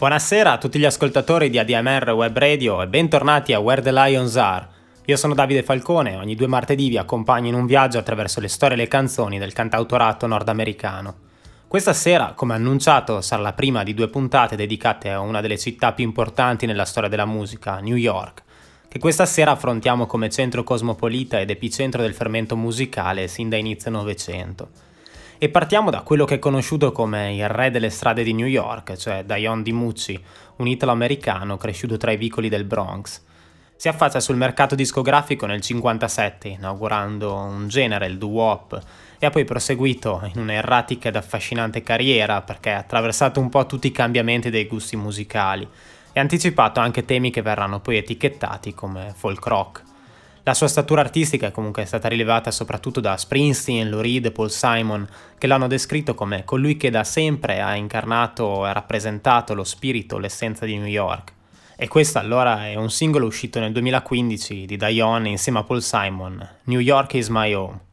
Buonasera a tutti gli ascoltatori di ADMR Web Radio e bentornati a Where the Lions Are. Io sono Davide Falcone e ogni due martedì vi accompagno in un viaggio attraverso le storie e le canzoni del cantautorato nordamericano. Questa sera, come annunciato, sarà la prima di due puntate dedicate a una delle città più importanti nella storia della musica, New York, che questa sera affrontiamo come centro cosmopolita ed epicentro del fermento musicale sin da inizio Novecento. E partiamo da quello che è conosciuto come il re delle strade di New York, cioè Dion DiMucci, un italo-americano cresciuto tra i vicoli del Bronx. Si affaccia sul mercato discografico nel 57, inaugurando un genere, il doo-wop, e ha poi proseguito in una erratica ed affascinante carriera perché ha attraversato un po' tutti i cambiamenti dei gusti musicali e ha anticipato anche temi che verranno poi etichettati come folk rock. La sua statura artistica è comunque stata rilevata soprattutto da Springsteen, Lou Reed e Paul Simon, che l'hanno descritto come colui che da sempre ha incarnato e rappresentato lo spirito, l'essenza di New York. E questo allora è un singolo uscito nel 2015 di Dion insieme a Paul Simon, New York is my home.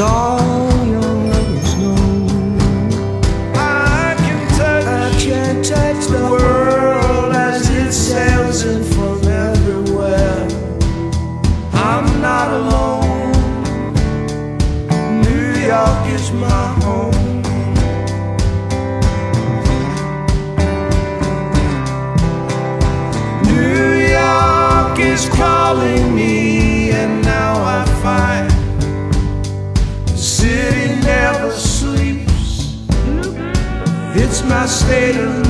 All my state of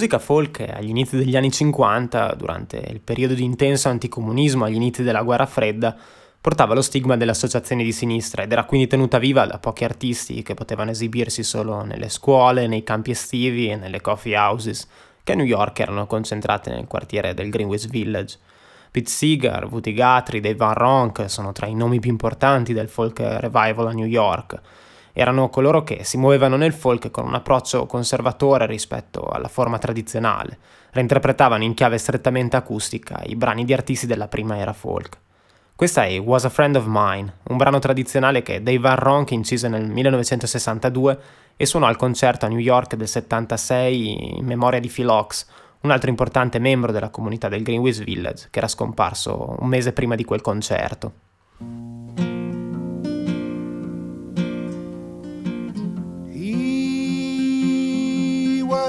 musica folk agli inizi degli anni 50, durante il periodo di intenso anticomunismo agli inizi della guerra fredda, portava lo stigma delle associazioni di sinistra ed era quindi tenuta viva da pochi artisti che potevano esibirsi solo nelle scuole, nei campi estivi e nelle coffee houses, che a New York erano concentrate nel quartiere del Greenwich Village. Pete Seeger, Woody Guthrie, Dave Van Ronk sono tra i nomi più importanti del folk revival a New York erano coloro che si muovevano nel folk con un approccio conservatore rispetto alla forma tradizionale, reinterpretavano in chiave strettamente acustica i brani di artisti della prima era folk. Questa è Was a Friend of Mine, un brano tradizionale che Dave Van Ronk incise nel 1962 e suonò al concerto a New York del 76 in memoria di Phil Ox, un altro importante membro della comunità del Greenwich Village, che era scomparso un mese prima di quel concerto.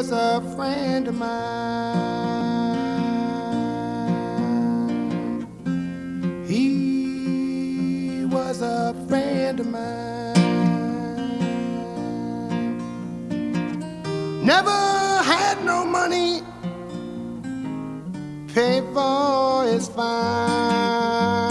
Was a friend of mine. He was a friend of mine. Never had no money, pay for his fine.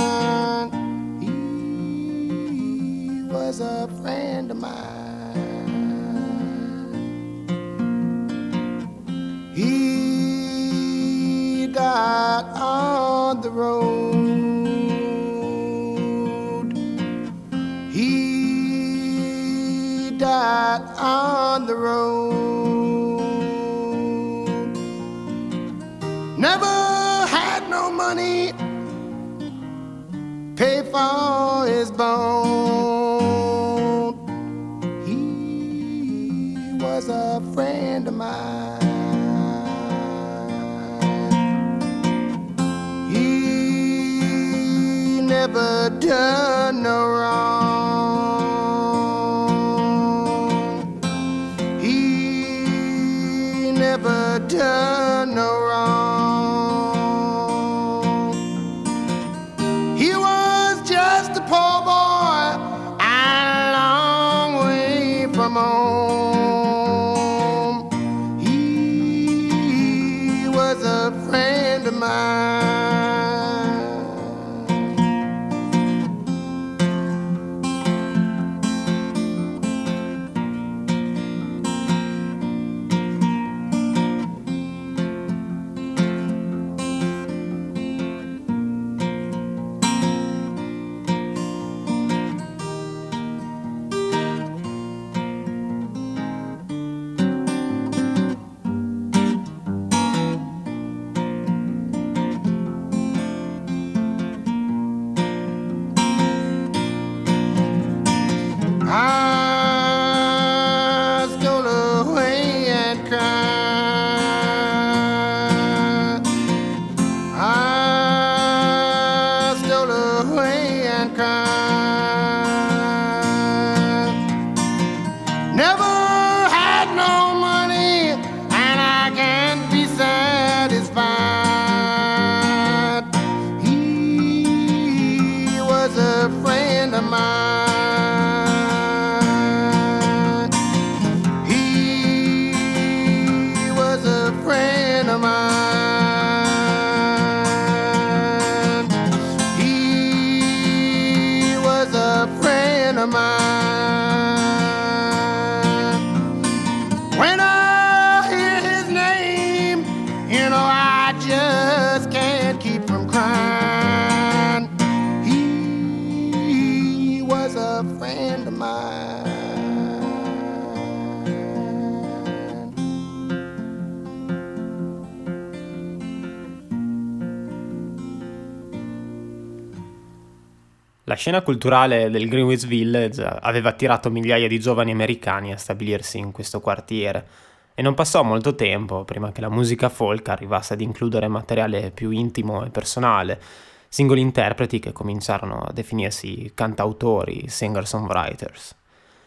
scena culturale del Greenwich Village aveva attirato migliaia di giovani americani a stabilirsi in questo quartiere e non passò molto tempo prima che la musica folk arrivasse ad includere materiale più intimo e personale, singoli interpreti che cominciarono a definirsi cantautori, singer-songwriters.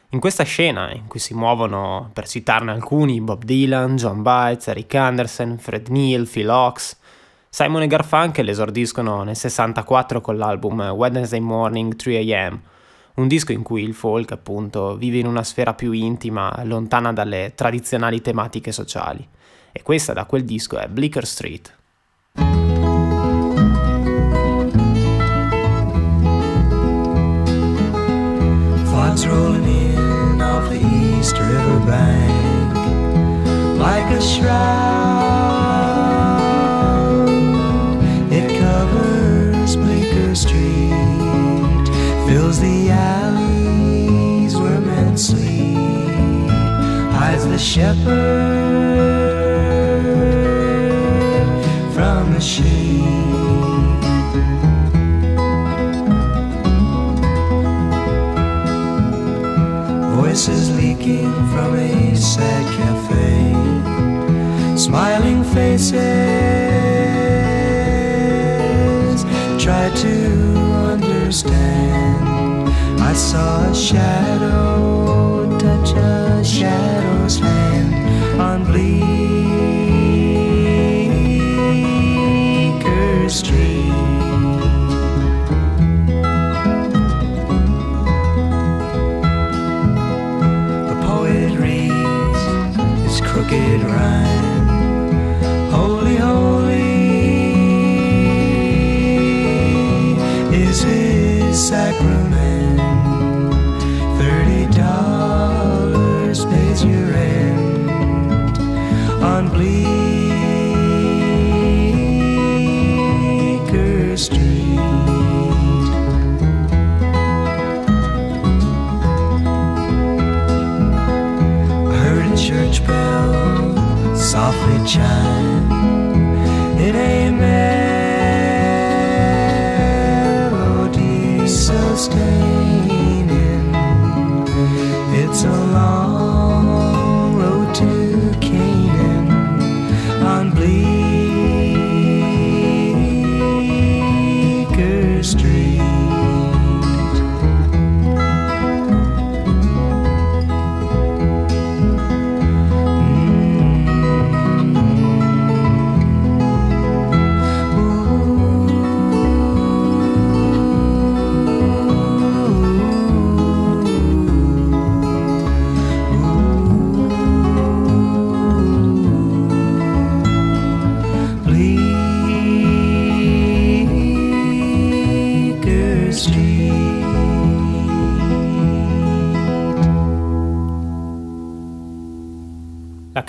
In questa scena, in cui si muovono, per citarne alcuni, Bob Dylan, John Bites, Eric Anderson, Fred Neal, Phil Ox, Simon e Garfunkel esordiscono nel 64 con l'album Wednesday Morning 3am, un disco in cui il folk appunto vive in una sfera più intima, lontana dalle tradizionali tematiche sociali. E questa da quel disco è Bleecker Street.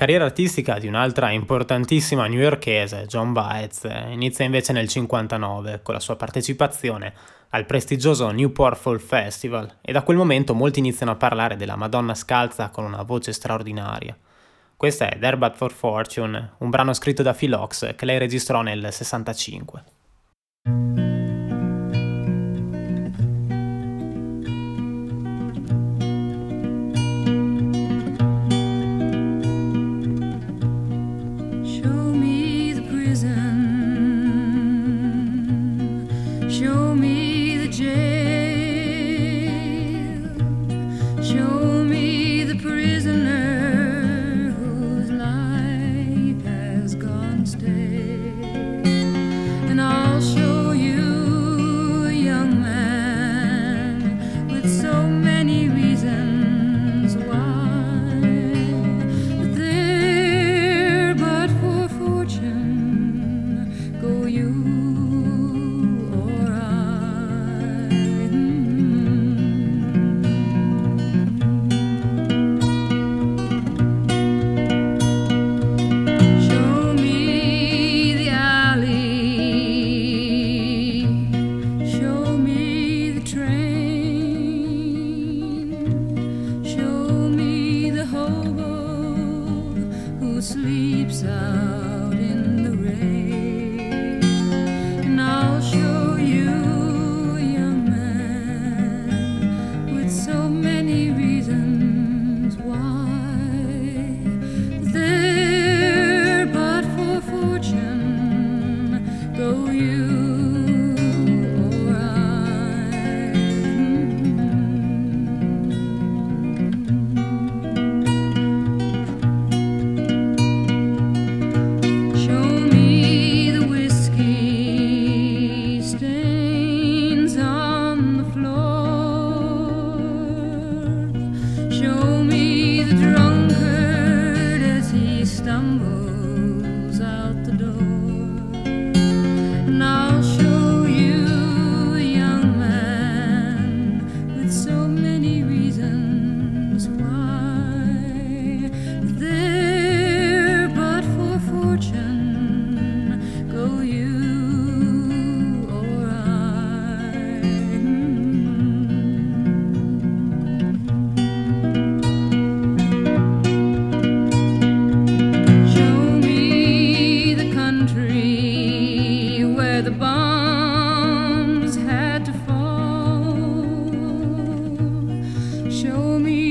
carriera artistica di un'altra importantissima newyorkese, John Baez, inizia invece nel 59 con la sua partecipazione al prestigioso Newport Fall Festival e da quel momento molti iniziano a parlare della Madonna scalza con una voce straordinaria. Questa è There But For Fortune, un brano scritto da Philox che lei registrò nel 65. you. show me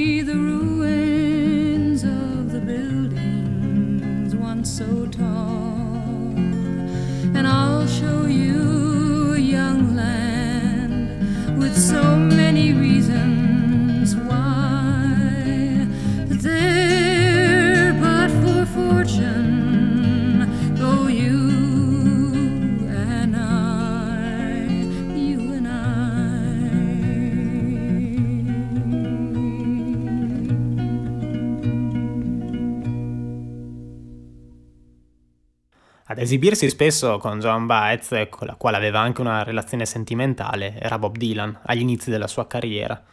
Esibirsi spesso con Joan Baez, con la quale aveva anche una relazione sentimentale, era Bob Dylan, agli inizi della sua carriera.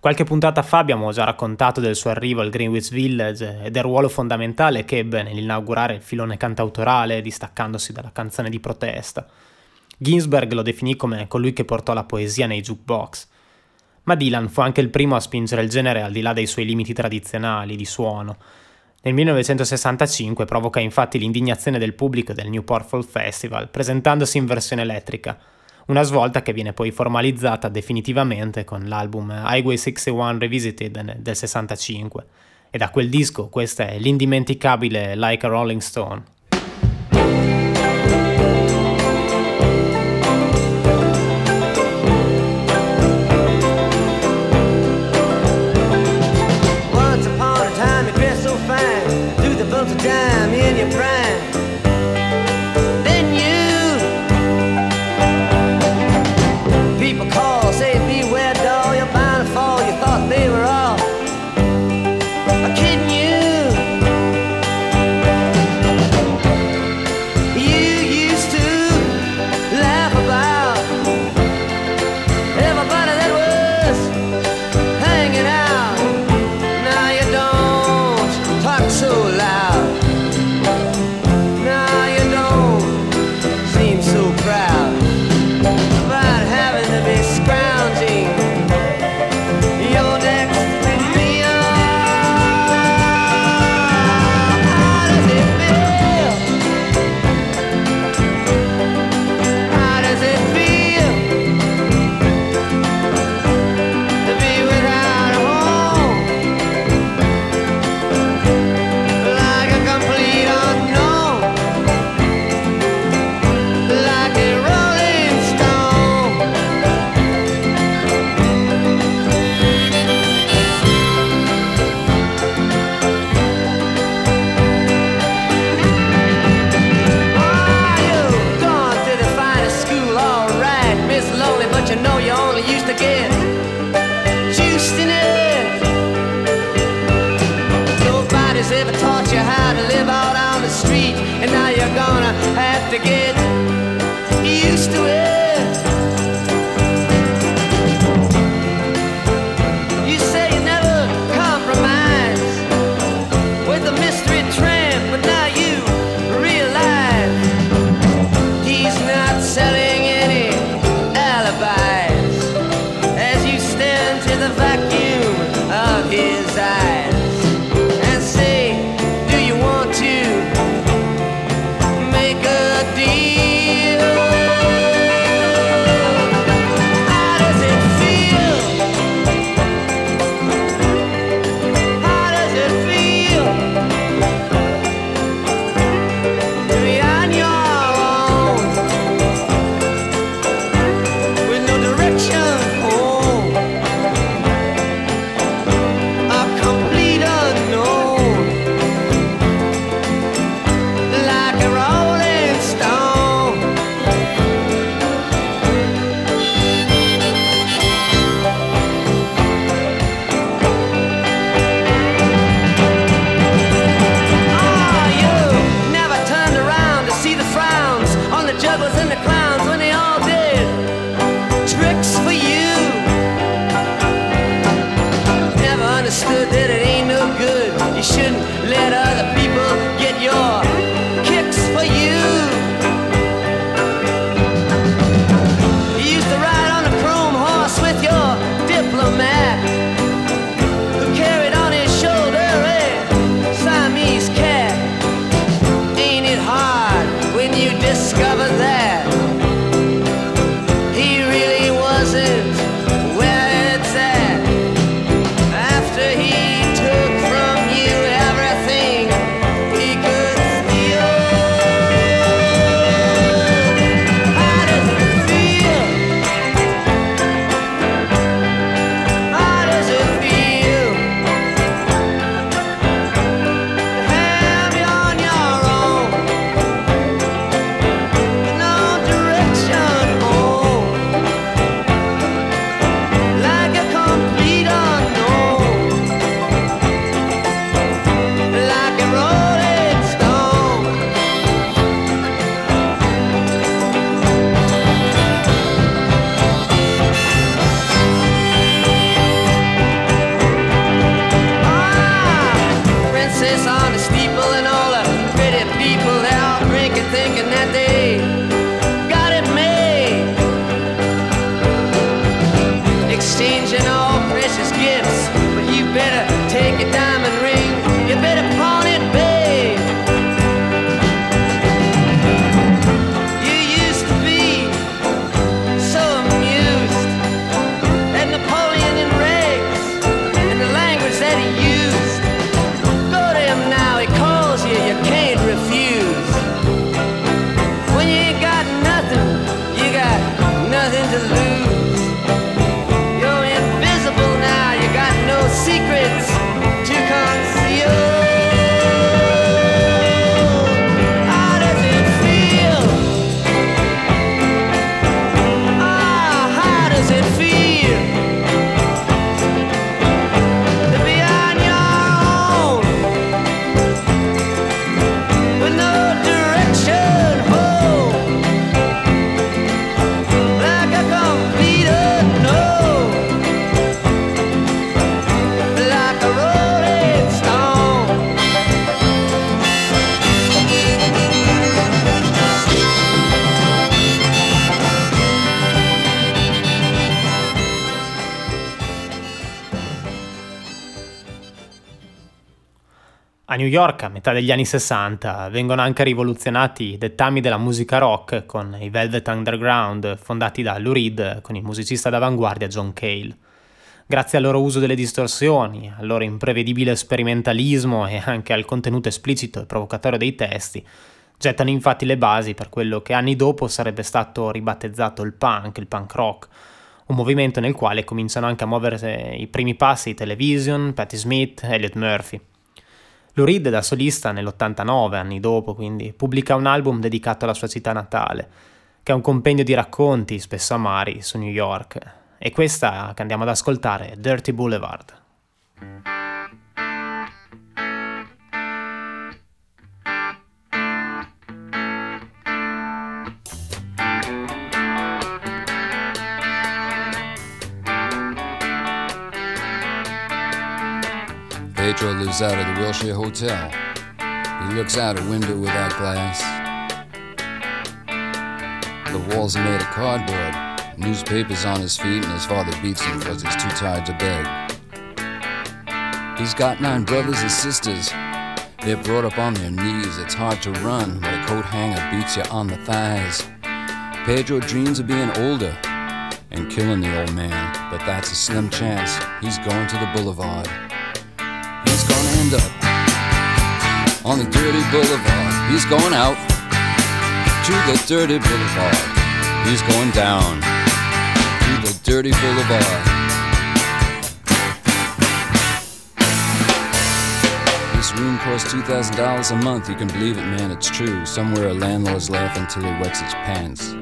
Qualche puntata fa abbiamo già raccontato del suo arrivo al Greenwich Village e del ruolo fondamentale che ebbe nell'inaugurare il filone cantautorale, distaccandosi dalla canzone di protesta. Ginsberg lo definì come colui che portò la poesia nei jukebox. Ma Dylan fu anche il primo a spingere il genere al di là dei suoi limiti tradizionali di suono, nel 1965 provoca infatti l'indignazione del pubblico del Newport Folk Festival, presentandosi in versione elettrica, una svolta che viene poi formalizzata definitivamente con l'album Highway 61 Revisited del 65. E da quel disco questa è l'indimenticabile Like a Rolling Stone. New York, a metà degli anni 60, vengono anche rivoluzionati i dettami della musica rock con i Velvet Underground, fondati da Lou Reed con il musicista d'avanguardia John Cale. Grazie al loro uso delle distorsioni, al loro imprevedibile sperimentalismo e anche al contenuto esplicito e provocatorio dei testi, gettano infatti le basi per quello che anni dopo sarebbe stato ribattezzato il punk, il punk rock, un movimento nel quale cominciano anche a muoversi i primi passi Television, Patti Smith, Elliot Murphy. Lou Reed da solista nell'89, anni dopo, quindi, pubblica un album dedicato alla sua città natale, che è un compendio di racconti, spesso amari, su New York. E questa che andiamo ad ascoltare è Dirty Boulevard. Pedro lives out of the Wilshire Hotel. He looks out a window without glass. The walls are made of cardboard. Newspapers on his feet, and his father beats him because he's too tired to beg. He's got nine brothers and sisters. They're brought up on their knees. It's hard to run when a coat hanger beats you on the thighs. Pedro dreams of being older and killing the old man, but that's a slim chance. He's going to the boulevard. He's gonna end up on the dirty boulevard. He's going out to the dirty boulevard. He's going down to the dirty boulevard. This room costs $2,000 a month. You can believe it, man, it's true. Somewhere a landlord's laughing till he wets his pants.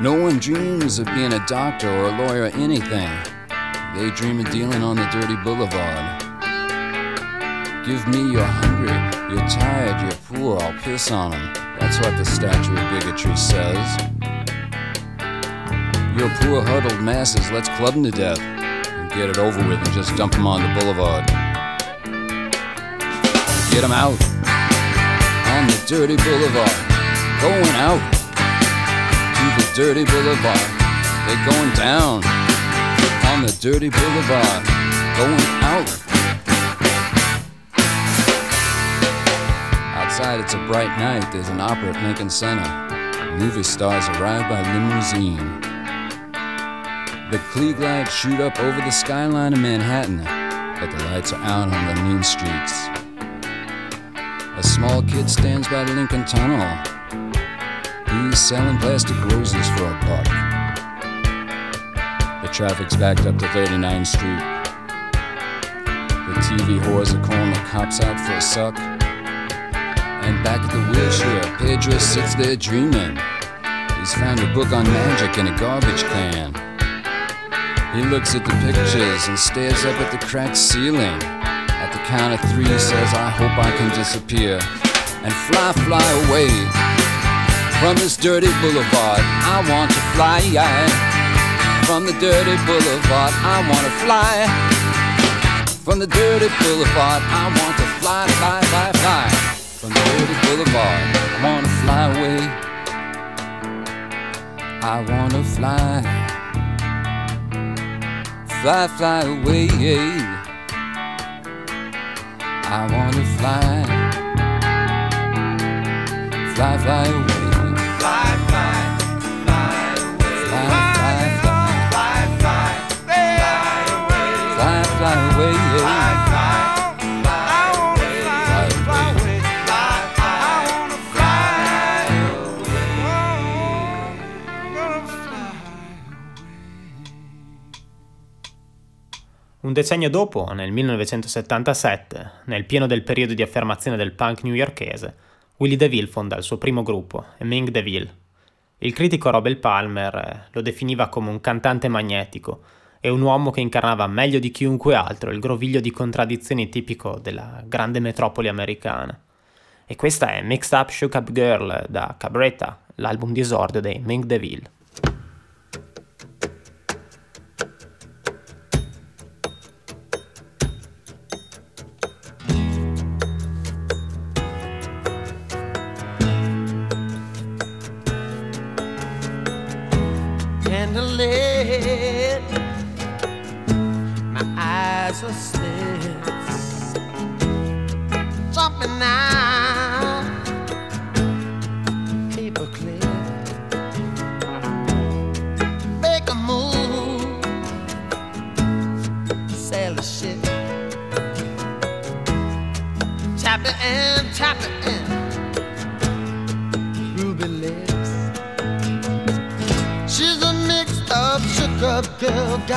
No one dreams of being a doctor or a lawyer or anything. They dream of dealing on the dirty boulevard. Give me you're hungry, you're tired, you're poor, I'll piss on 'em. That's what the statue of bigotry says. You're poor, huddled masses, let's club 'em to death. And get it over with and just dump 'em on the boulevard. Get 'em out on the dirty boulevard. Going out to the dirty boulevard. They're going down on the dirty boulevard. Going out. Outside, it's a bright night. There's an opera at Lincoln Center. Movie stars arrive by limousine. The Klieg lights shoot up over the skyline of Manhattan, but the lights are out on the mean streets. A small kid stands by the Lincoln Tunnel. He's selling plastic roses for a buck. The traffic's backed up to 39th Street. The TV whores are calling the cops out for a suck. And back at the Wilshire, Pedro sits there dreaming. He's found a book on magic in a garbage can. He looks at the pictures and stares up at the cracked ceiling. At the count of three, says, I hope I can disappear and fly, fly away from this dirty boulevard. I want to fly from the dirty boulevard. I want to fly from the dirty boulevard. I want to fly, fly, fly, fly dirty boulevard. I want to fly away. I want to fly, fly, fly away. I want to fly, fly, fly away. Un decennio dopo, nel 1977, nel pieno del periodo di affermazione del punk newyorkese, Willie DeVille fonda il suo primo gruppo, Ming DeVille. Il critico Robert Palmer eh, lo definiva come un cantante magnetico e un uomo che incarnava meglio di chiunque altro il groviglio di contraddizioni tipico della grande metropoli americana. E questa è Mixed Up Shook Up Girl da Cabretta, l'album di esordio dei Ming DeVille.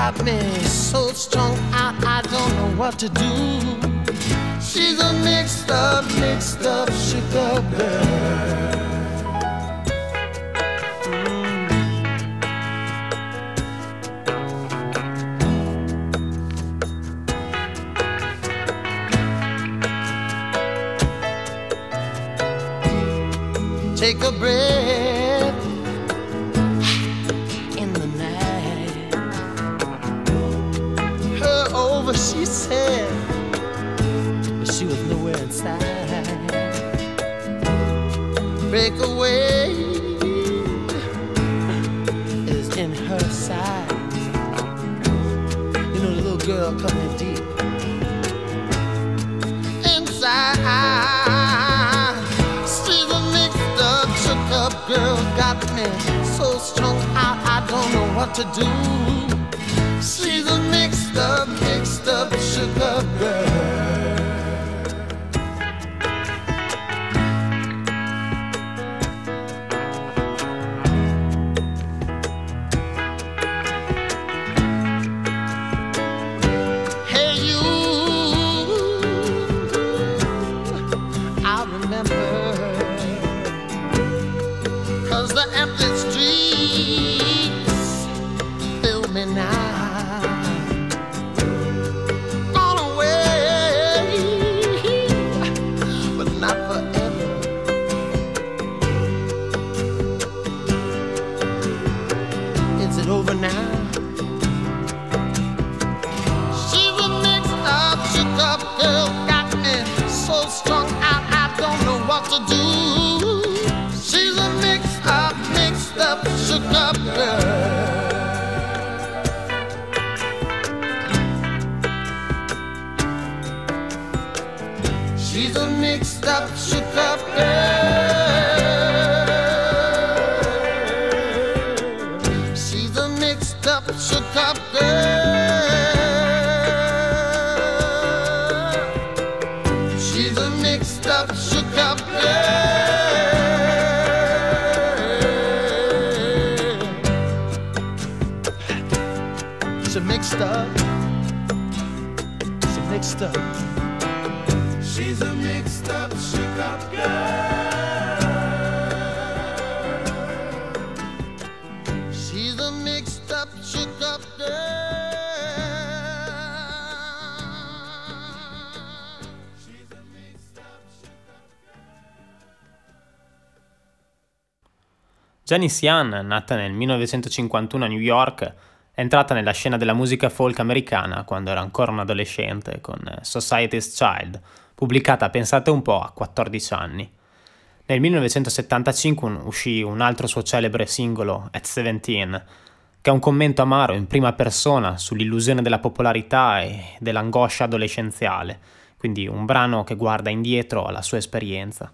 Got me so strung out, I don't know what to do. She's a mixed up, mixed up, up girl. Mm. Take a breath she said, but she was nowhere inside. Breakaway is in her side. You know, the little girl coming deep inside. She's a mixed up, shook up girl, got me so strung out, I don't know what to do. She's a up, shook mixed up, shook up girl. Janice Young, nata nel 1951 a New York, è entrata nella scena della musica folk americana quando era ancora un adolescente con Society's Child, pubblicata, pensate un po', a 14 anni. Nel 1975 un- uscì un altro suo celebre singolo, At 17, che è un commento amaro in prima persona sull'illusione della popolarità e dell'angoscia adolescenziale, quindi un brano che guarda indietro alla sua esperienza.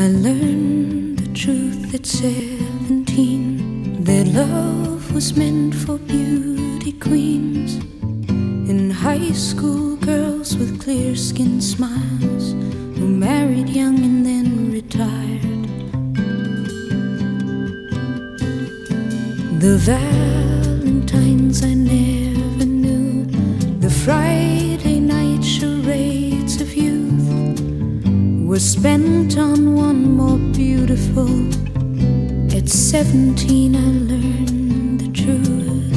I learned the truth at seventeen. That love was meant for beauty queens. And high school girls with clear skin smiles who married young and then retired. The Valentines I never knew, the Friday night youth were spent on one more beautiful. At 17, I learned the truth.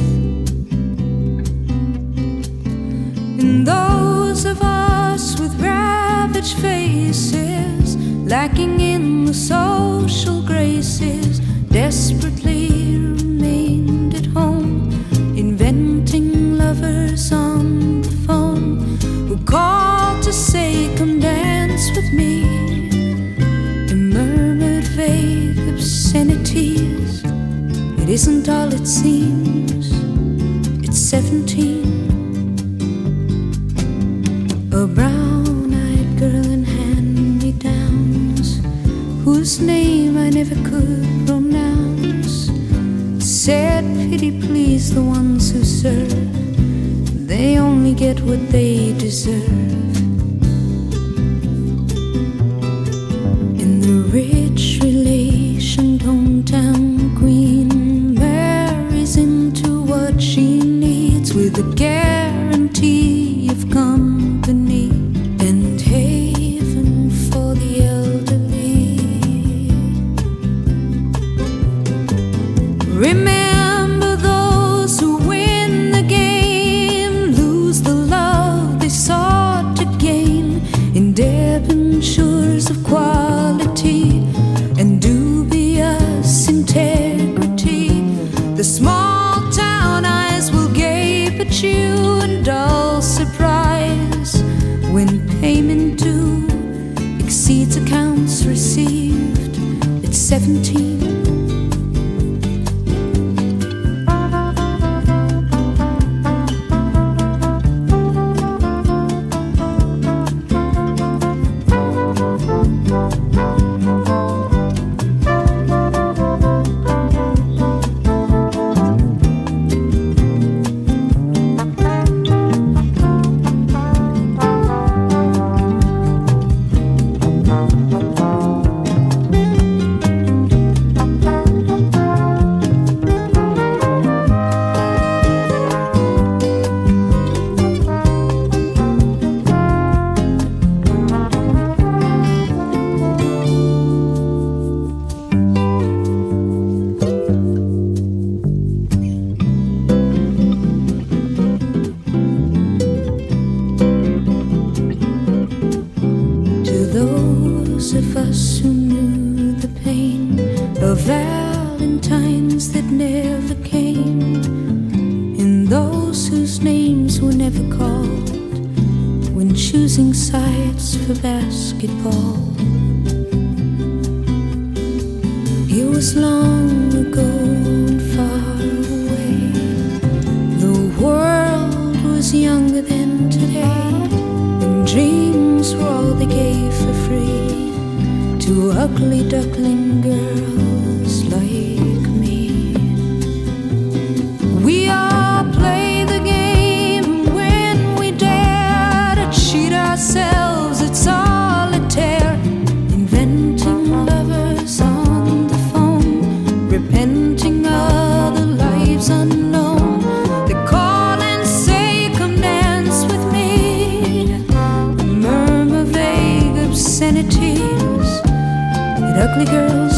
And those of us with ravaged faces, lacking in the social graces, desperately remained at home, inventing lovers on the phone who called to say, Come dance with me. Isn't all it seems. It's 17. A brown eyed girl in hand me downs, whose name I never could pronounce. Said, Pity please the ones who serve, they only get what they deserve.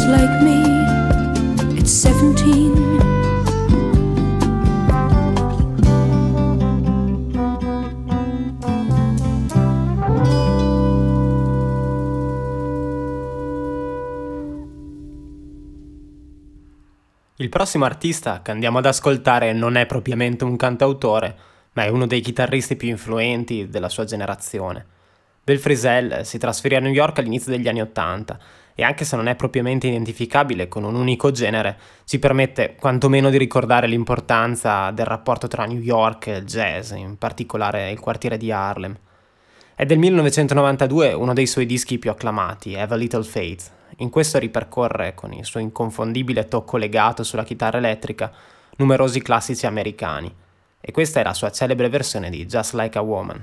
Like me, it's 17. Il prossimo artista che andiamo ad ascoltare non è propriamente un cantautore, ma è uno dei chitarristi più influenti della sua generazione. Bill Frisell si trasferì a New York all'inizio degli anni Ottanta e anche se non è propriamente identificabile con un unico genere, ci permette quantomeno di ricordare l'importanza del rapporto tra New York e il jazz, in particolare il quartiere di Harlem. È del 1992 uno dei suoi dischi più acclamati, Have a Little Faith. In questo ripercorre, con il suo inconfondibile tocco legato sulla chitarra elettrica, numerosi classici americani. E questa è la sua celebre versione di Just Like a Woman.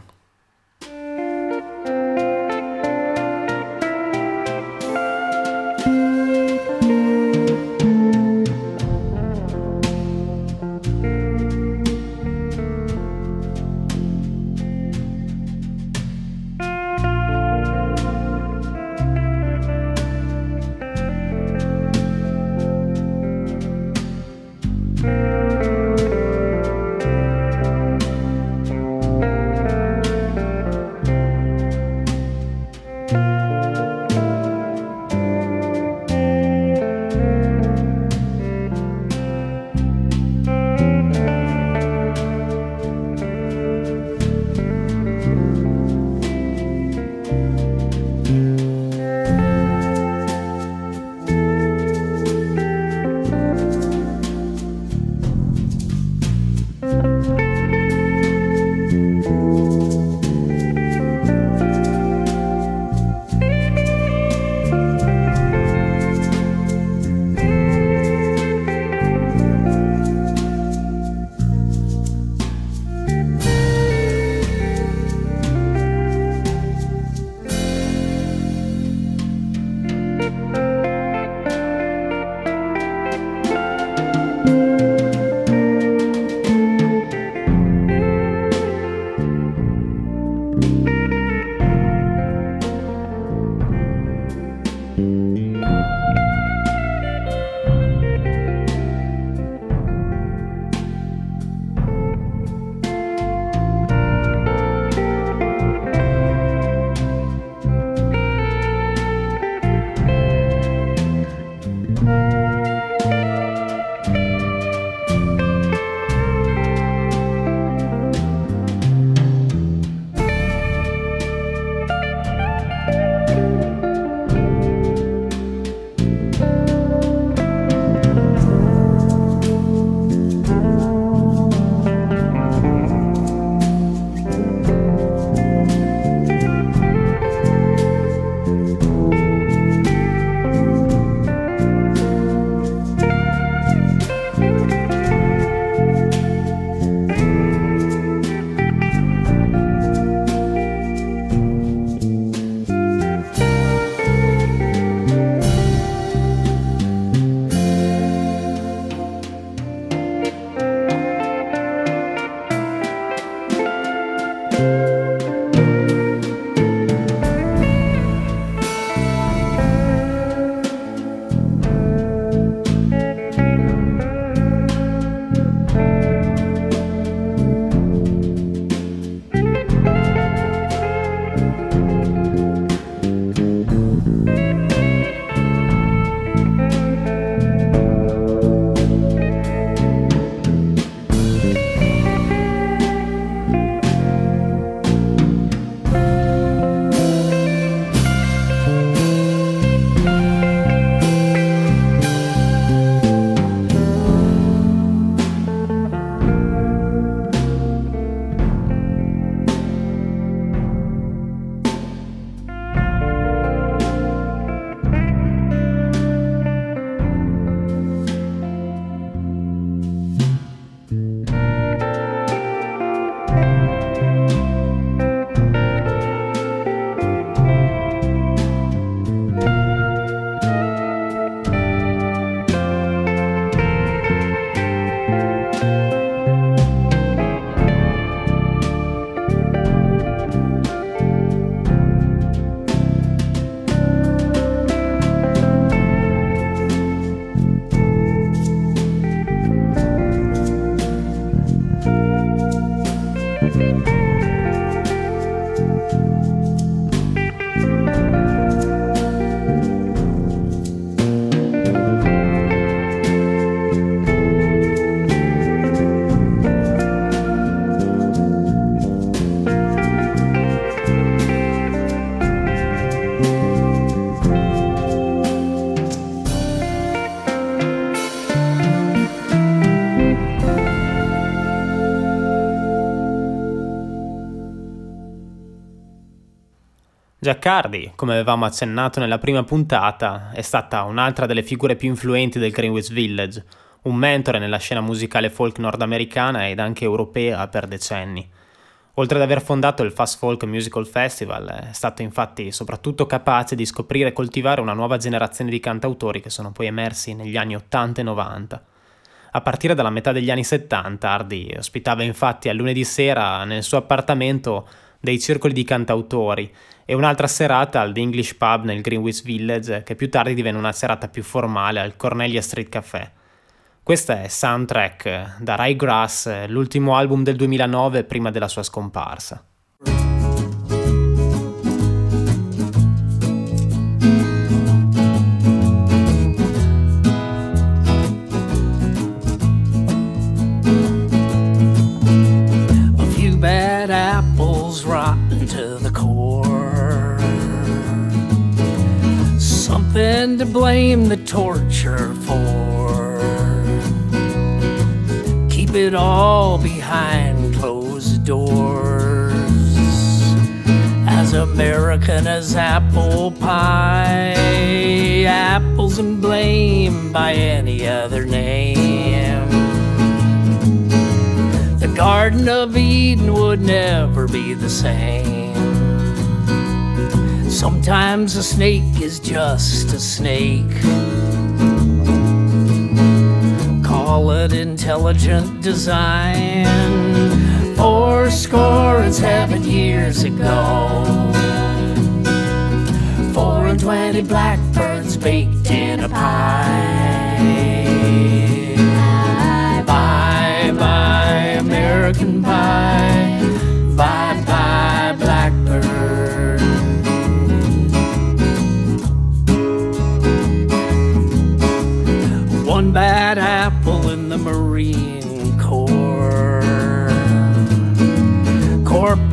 Giaccardi, come avevamo accennato nella prima puntata, è stata un'altra delle figure più influenti del Greenwich Village, un mentore nella scena musicale folk nordamericana ed anche europea per decenni. Oltre ad aver fondato il Fast Folk Musical Festival, è stato infatti soprattutto capace di scoprire e coltivare una nuova generazione di cantautori che sono poi emersi negli anni 80 e 90. A partire dalla metà degli anni 70, Hardy ospitava infatti al lunedì sera nel suo appartamento dei circoli di cantautori e un'altra serata al The English Pub nel Greenwich Village, che più tardi divenne una serata più formale al Cornelia Street Café. Questa è Soundtrack da Ryegrass, l'ultimo album del 2009 prima della sua scomparsa. Something to blame the torture for. Keep it all behind closed doors. As American as apple pie, apples and blame by any other name. The Garden of Eden would never be the same. Sometimes a snake is just a snake. Call it intelligent design. Four score and seven years ago. Four and twenty blackbirds baked in a pie.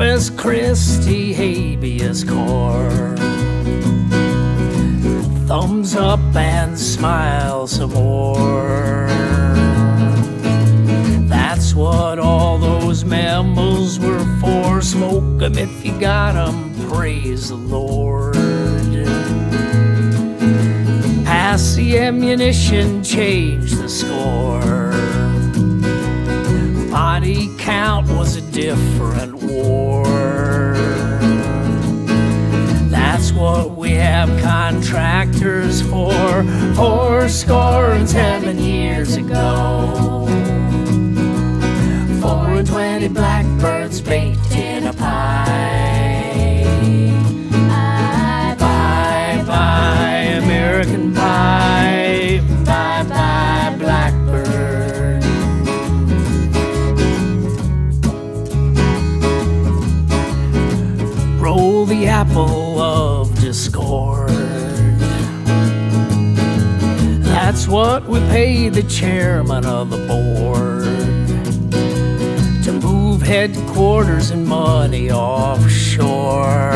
Corpus Christi habeas corpus. Thumbs up and smile some more. That's what all those memos were for. Smoke 'em if you got 'em, praise the Lord. Pass the ammunition, change the score. Body count was a different what we have contractors for. Four score and seven years ago. Four and twenty blackbirds what we pay the chairman of the board to move headquarters and money offshore.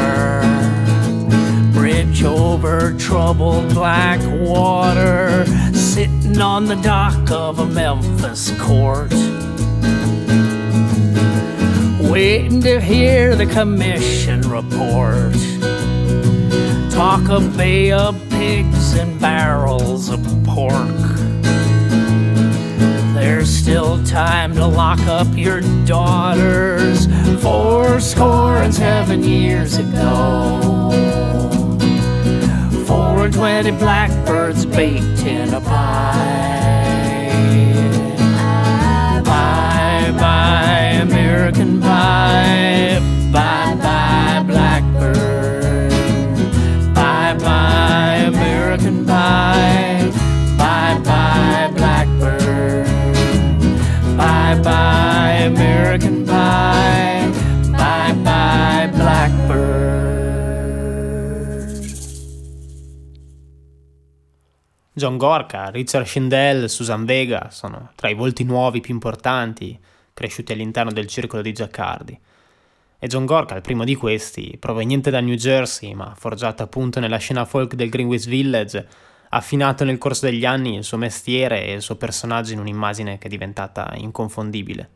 Bridge over troubled black water, sitting on the dock of a Memphis court. Waiting to hear the commission report. Talk of Bay of pigs and barrels of pork. There's still time to lock up your daughters. Four score and seven years ago. Four and twenty blackbirds baked in a pie. John Gorka, Richard Schindel, Susan Vega sono tra i volti nuovi più importanti cresciuti all'interno del circolo di Giaccardi. E John Gorka, il primo di questi, proveniente da New Jersey, ma forgiato appunto nella scena folk del Greenwich Village, ha affinato nel corso degli anni il suo mestiere e il suo personaggio in un'immagine che è diventata inconfondibile.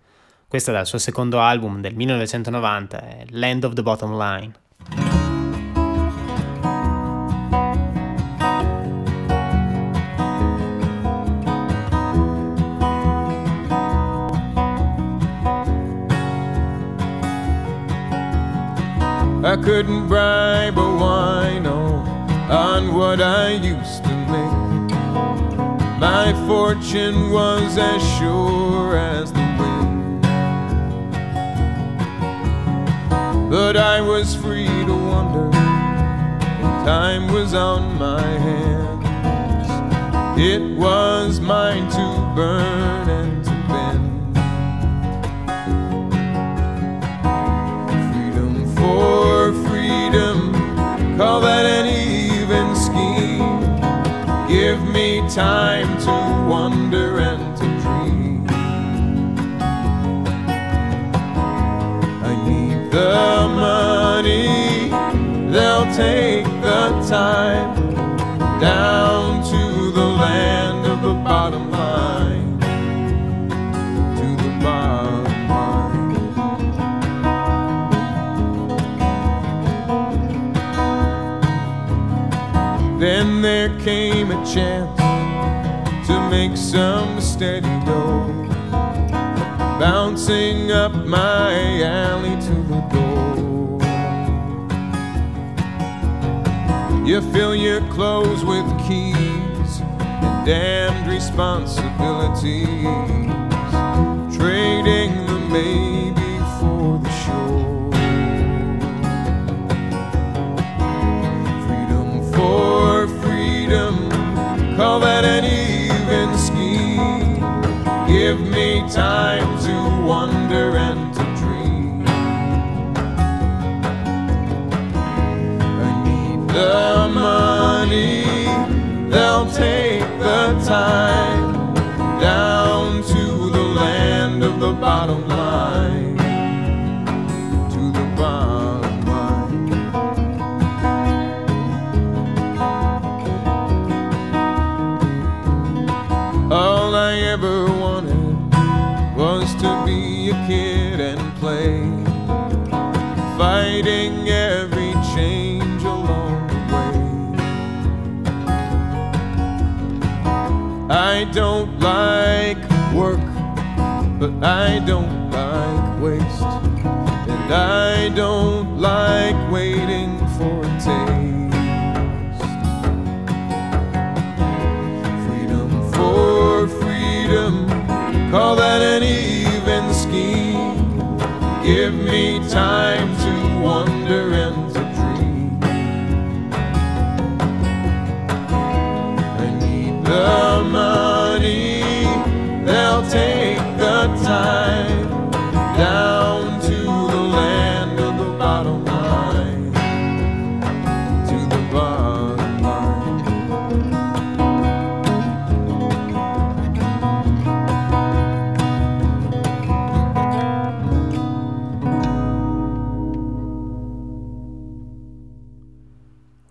Questa è dal suo secondo album del 1990, è Land of the Bottom Line. I couldn't bribe a wino on what I used to make. My fortune was as sure as the wind. But I was free to wander, and time was on my hands. It was mine to burn me time to wonder and to dream. I need the money, they'll take the time down to the land came a chance to make some steady dough. Bouncing up my alley to the door. You fill your clothes with keys and damned responsibilities, that an even scheme. Give me time to wonder and to dream. I need the money, they'll take the time down to the land of the bottom line. Ever wanted was to be a kid and play, fighting every change along the way. I don't like work, but I don't like waste, and I don't like waiting call that an even scheme. Give me time to wonder and to dream. I need the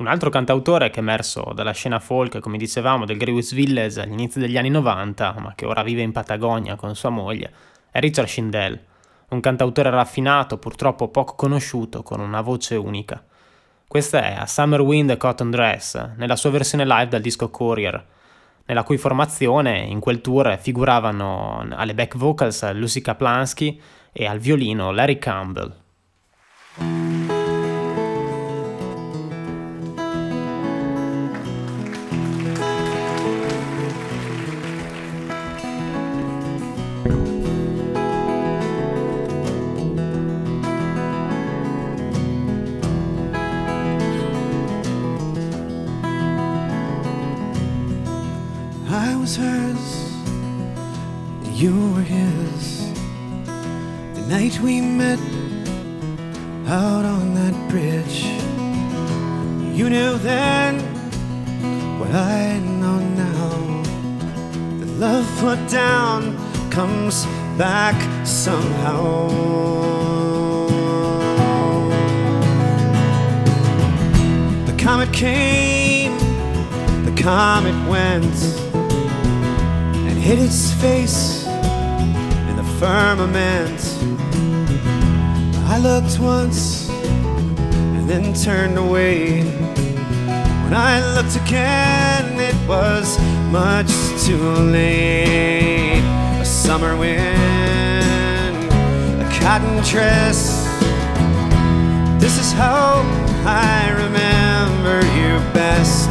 Un altro cantautore che è emerso dalla scena folk, come dicevamo, del Greenwich Village agli inizi degli anni 90, ma che ora vive in Patagonia con sua moglie, è Richard Schindel, un cantautore raffinato, purtroppo poco conosciuto, con una voce unica. Questa è A Summer Wind Cotton Dress, nella sua versione live dal disco Courier, nella cui formazione in quel tour figuravano alle back vocals Lucy Kaplansky e al violino Larry Campbell. Was hers, and you were his. The night we met out on that bridge, you knew then what I know now. The love put down comes back somehow. The comet came, the comet went hid its face in the firmament. I looked once and then turned away. When I looked again, it was much too late. A summer wind, a cotton dress, This is how I remember you best.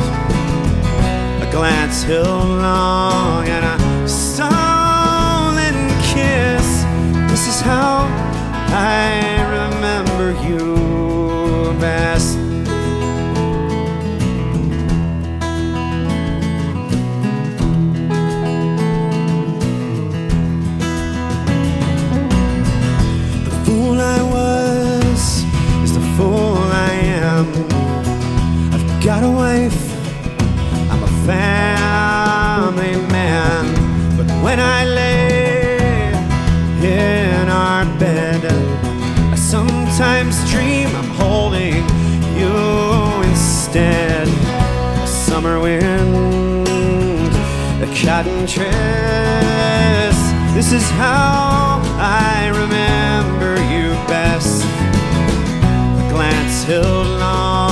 A glance held long and a how I remember you best. The fool I was is the fool I am. I've got a wife, I'm a family man. But when I lay sometimes dream I'm holding you instead. A summer wind, a cotton dress. This is how I remember you best. A glance held long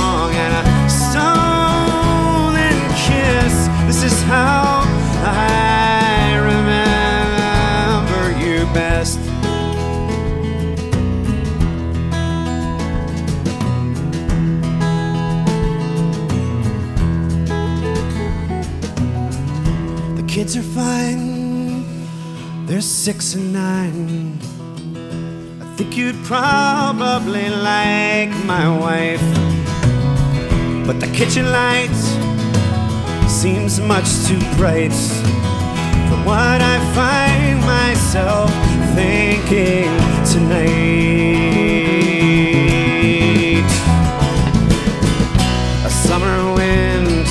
Kids are fine, they're six and nine. I think you'd probably like my wife. But the kitchen light seems much too bright for what I find myself thinking tonight. A summer wind,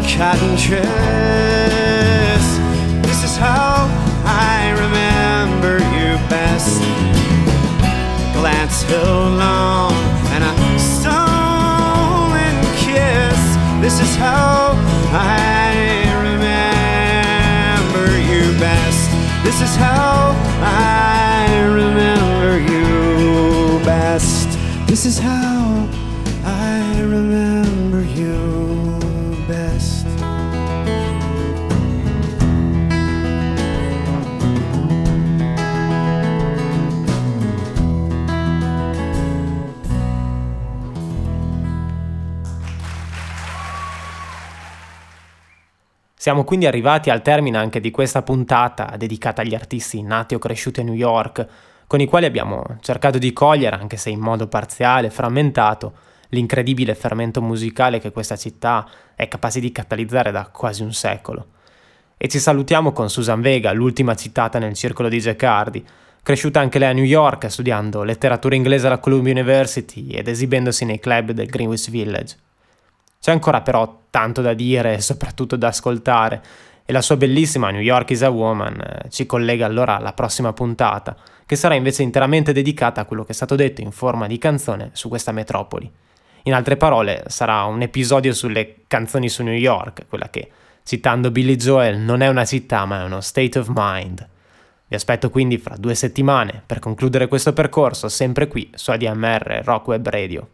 a cotton dress. Held long and a stolen kiss. This is how I remember you best. This is how I remember you best. This is how Siamo quindi arrivati al termine anche di questa puntata dedicata agli artisti nati o cresciuti a New York, con i quali abbiamo cercato di cogliere, anche se in modo parziale frammentato, l'incredibile fermento musicale che questa città è capace di catalizzare da quasi un secolo. E ci salutiamo con Susan Vega, l'ultima citata nel circolo di Jaccardi, cresciuta anche lei a New York studiando letteratura inglese alla Columbia University ed esibendosi nei club del Greenwich Village. C'è ancora però tanto da dire e soprattutto da ascoltare e la sua bellissima New York is a Woman eh, ci collega allora alla prossima puntata, che sarà invece interamente dedicata a quello che è stato detto in forma di canzone su questa metropoli. In altre parole, sarà un episodio sulle canzoni su New York, quella che, citando Billy Joel, non è una città ma è uno state of mind. Vi aspetto quindi fra due settimane per concludere questo percorso sempre qui su ADMR Rock Web Radio.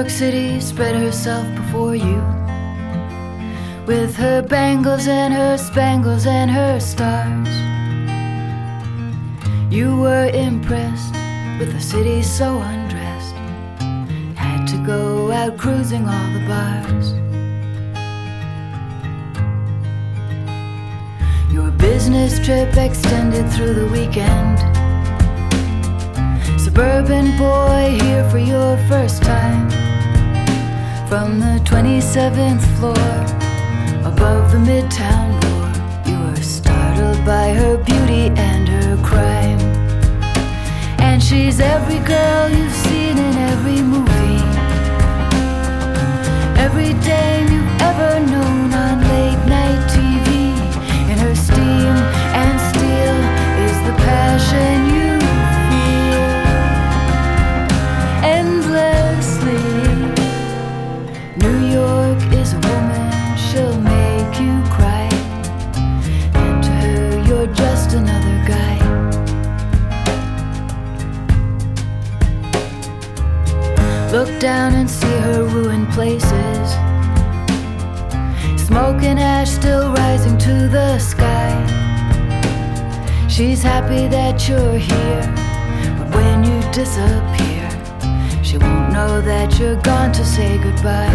York City spread herself before you with her bangles and her spangles and her stars. You were impressed with a city so undressed, had to go out cruising all the bars. Your business trip extended through the weekend. Suburban boy here for your first time. From the 27th floor above the Midtown door, you were startled by her beauty and her crime. And she's every girl you've seen in every movie, every dame you've ever known say goodbye.